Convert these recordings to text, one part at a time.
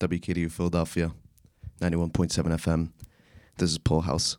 WKDU Philadelphia, 91.7 FM. This is Paul House.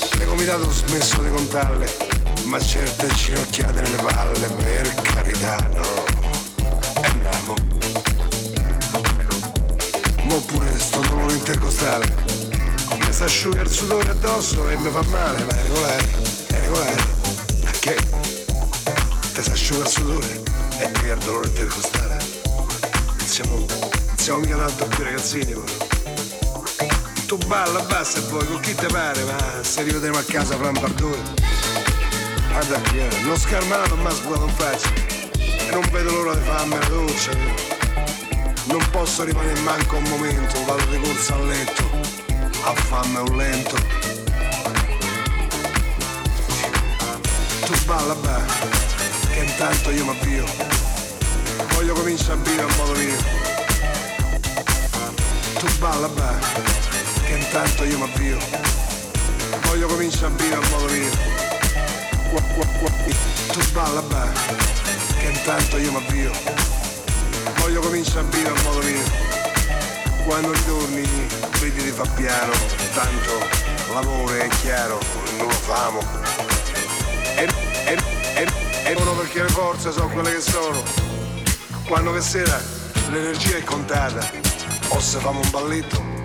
le comitate ho smesso di contarle, ma certe ginocchiate nelle palle, per carità, no. Andiamo. Mo pure sto dolore intercostale. Mi si asciuga il sudore addosso e mi fa male, ma è regolare, è regolare. Ma che? Ti si asciuga il sudore e qui il dolore intercostale. Siamo siamo mica tanto più ragazzini poi. Tu balla, basta e poi, con chi te pare, ma se rivedremo a casa fra un bardone. Guarda non scarmato ma sbucato in faccia. E non vedo l'ora di farmi la doccia. Non posso rimanere manco un momento, vado di corsa a letto, a farmi un lento. Tu balla, balla, che intanto io mi avvio. Voglio cominciare a vivere a modo mio tu balla beh, che intanto io mi avvio. Voglio cominciare a vivere a modo mio. Tu balla beh, che intanto io mi avvio. Voglio cominciare a vivere a modo mio. Quando ritorni vedi di fa piano, tanto l'amore è chiaro, non lo famo. E, e, e, e uno perché le forze sono quelle che sono. Quando che sera l'energia è contata o se famo un balletto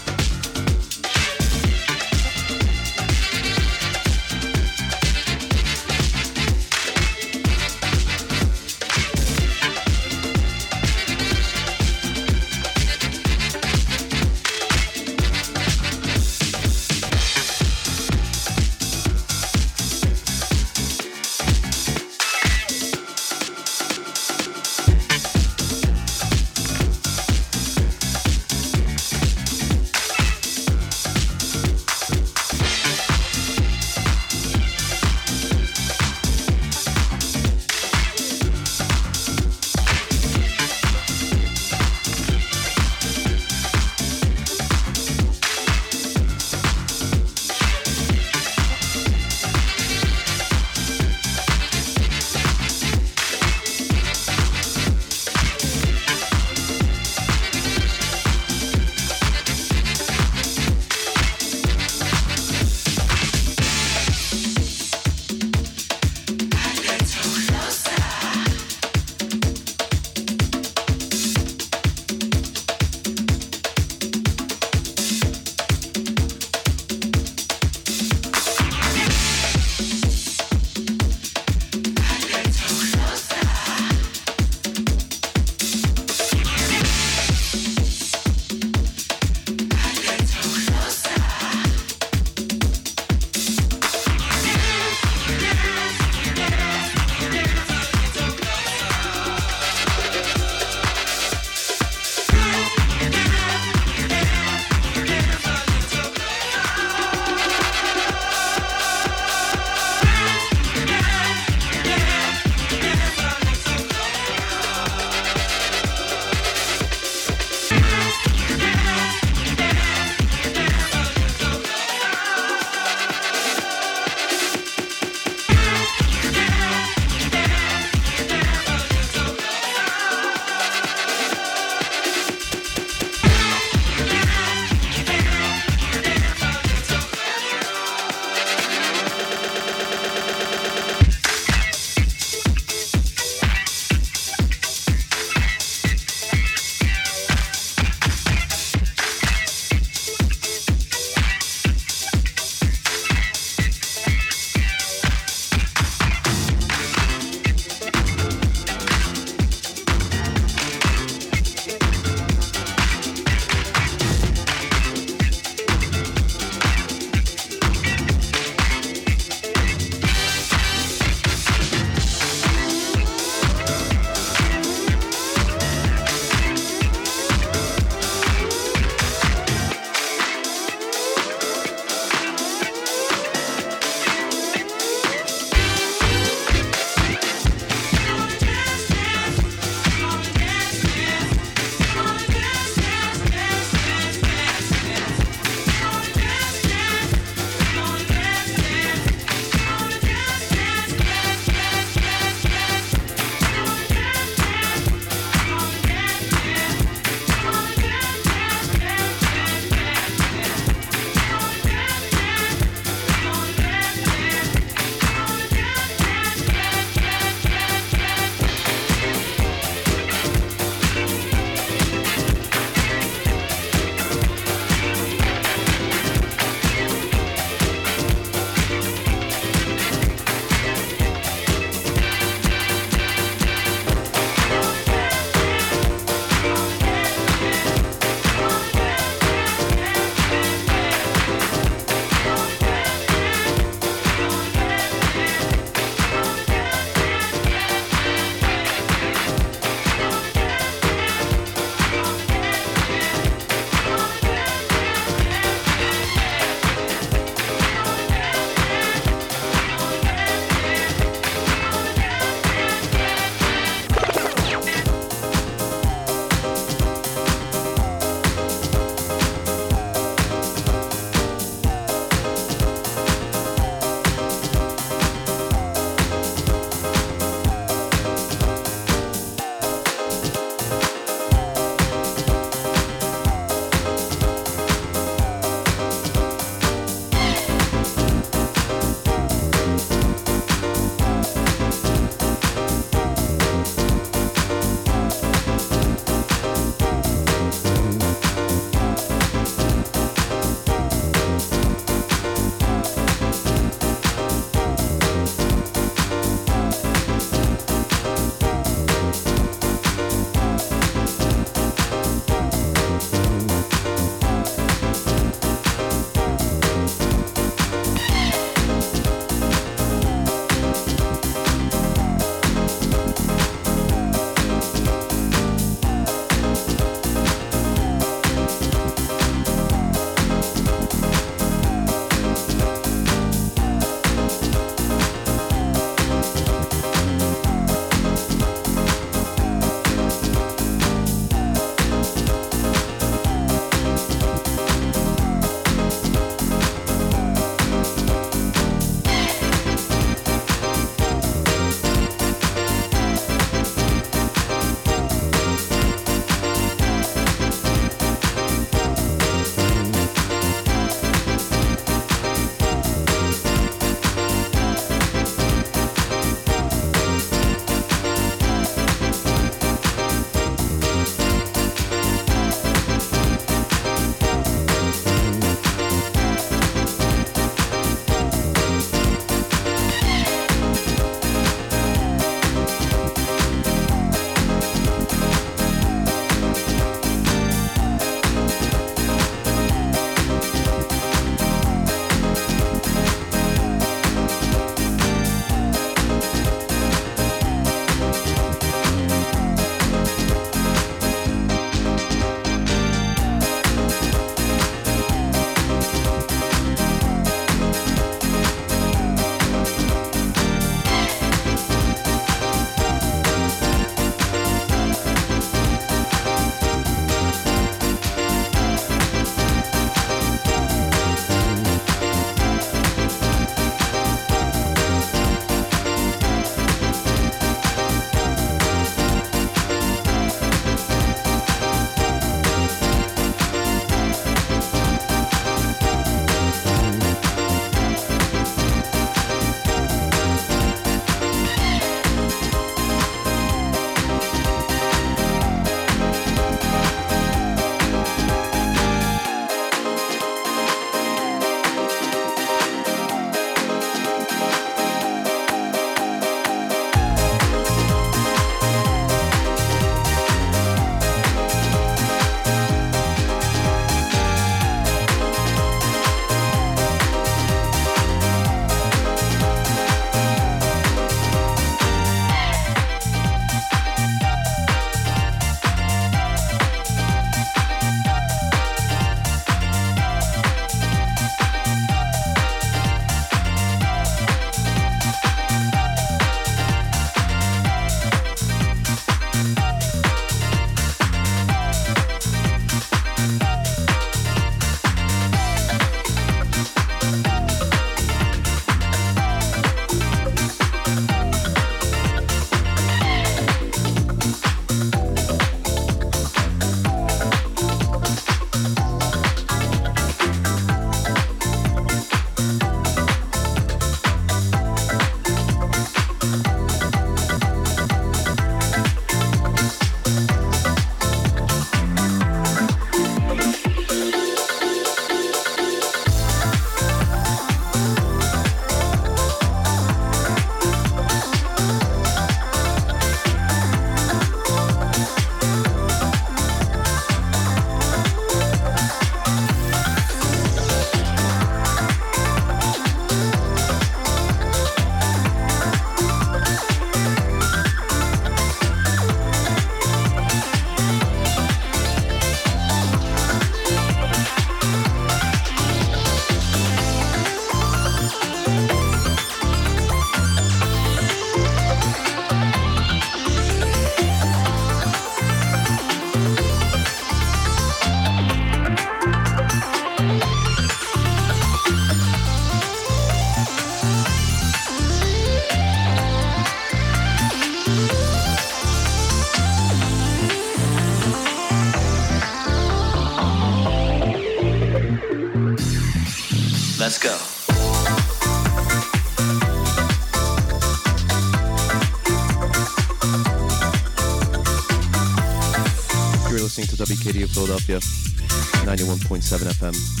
Philadelphia, 91.7 FM.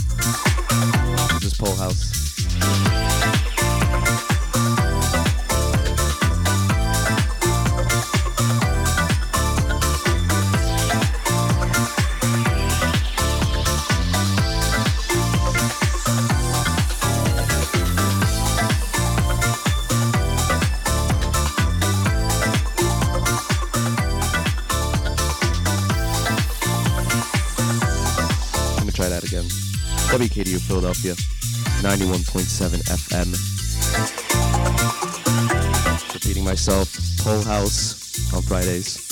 Try that again. WKDU Philadelphia, 91.7 FM. Repeating myself, Paul House on Fridays.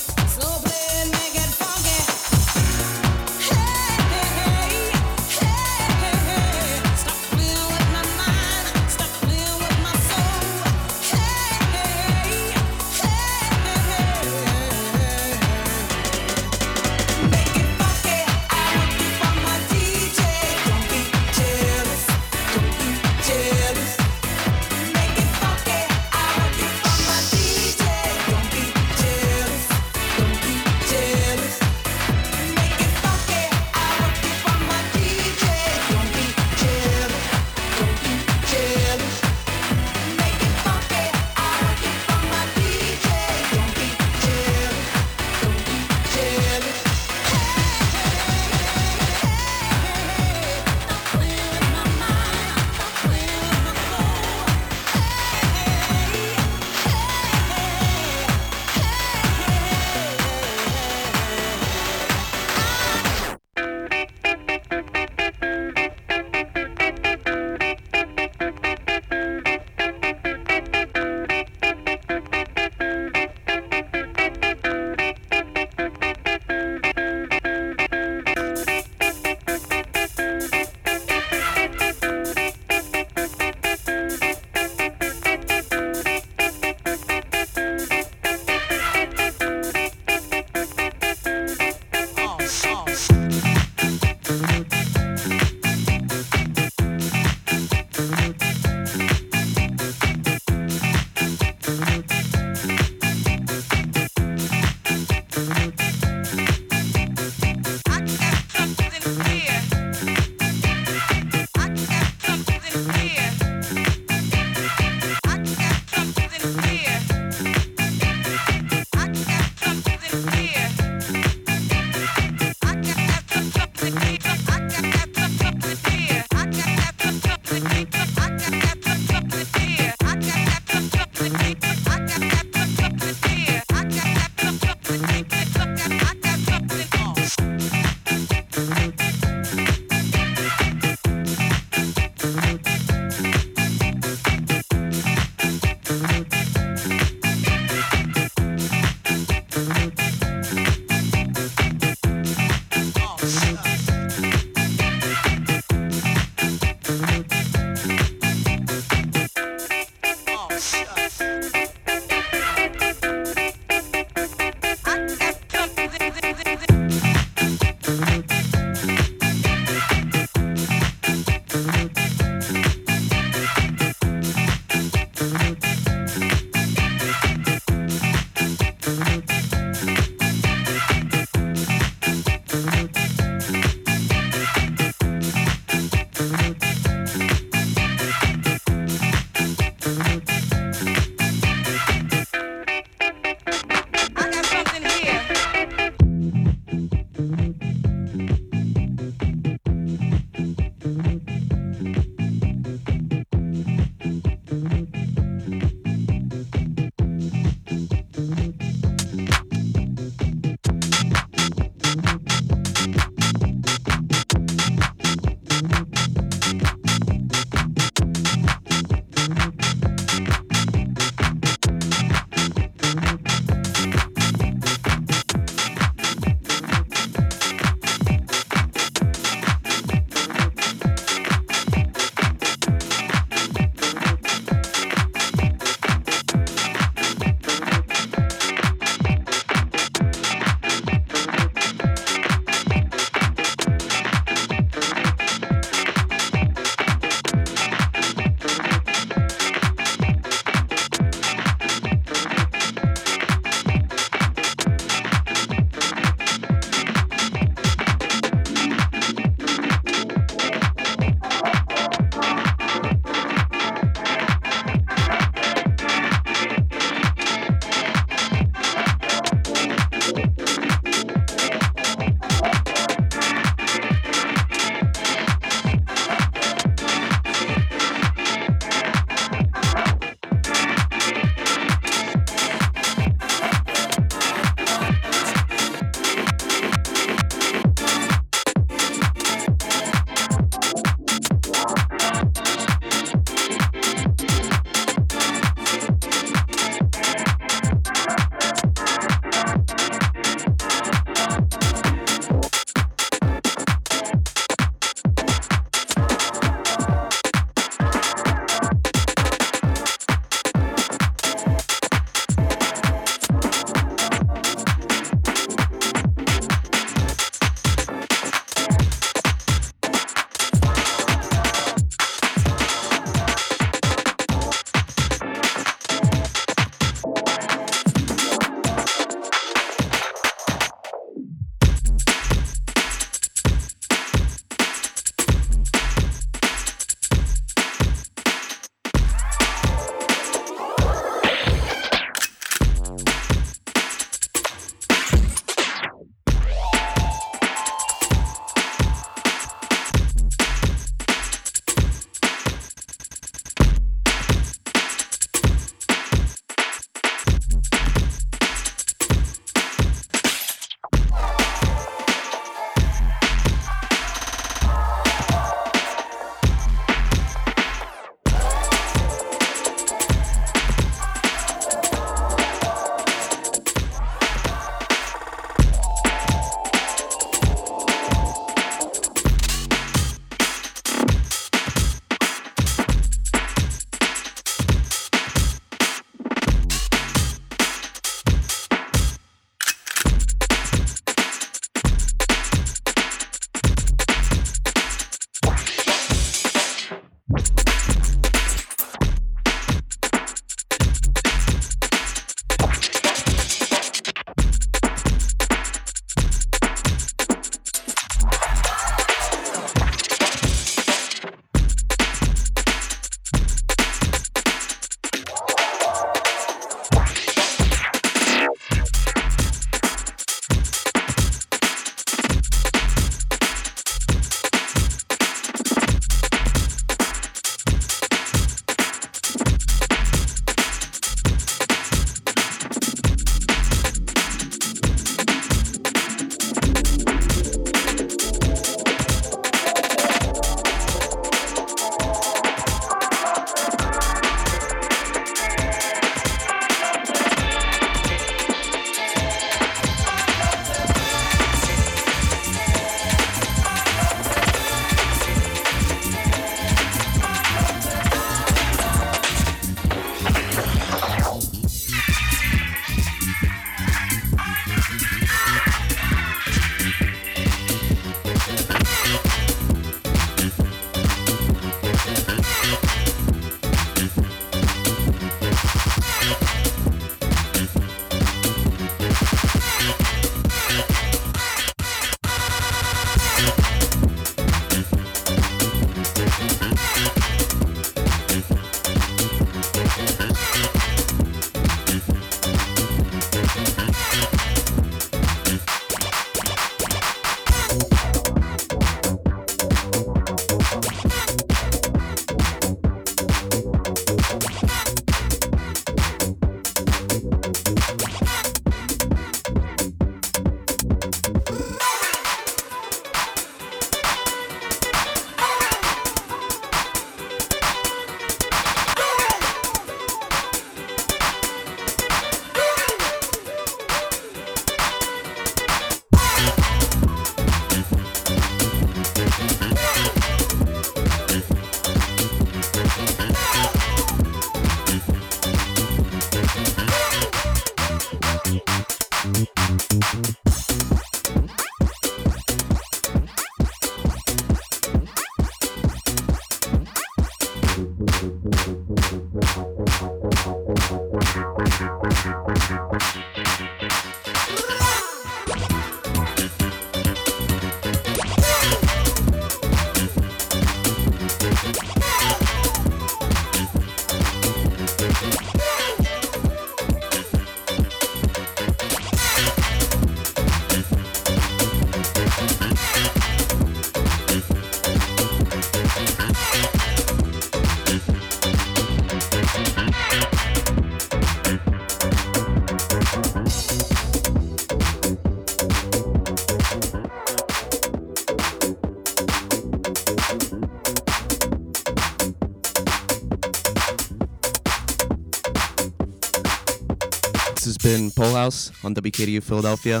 On WKDU Philadelphia,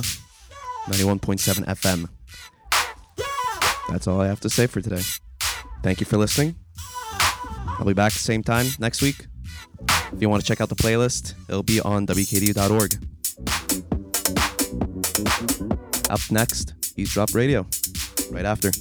91.7 FM. That's all I have to say for today. Thank you for listening. I'll be back same time next week. If you want to check out the playlist, it'll be on WKDU.org. Up next, Eavesdrop Radio. Right after.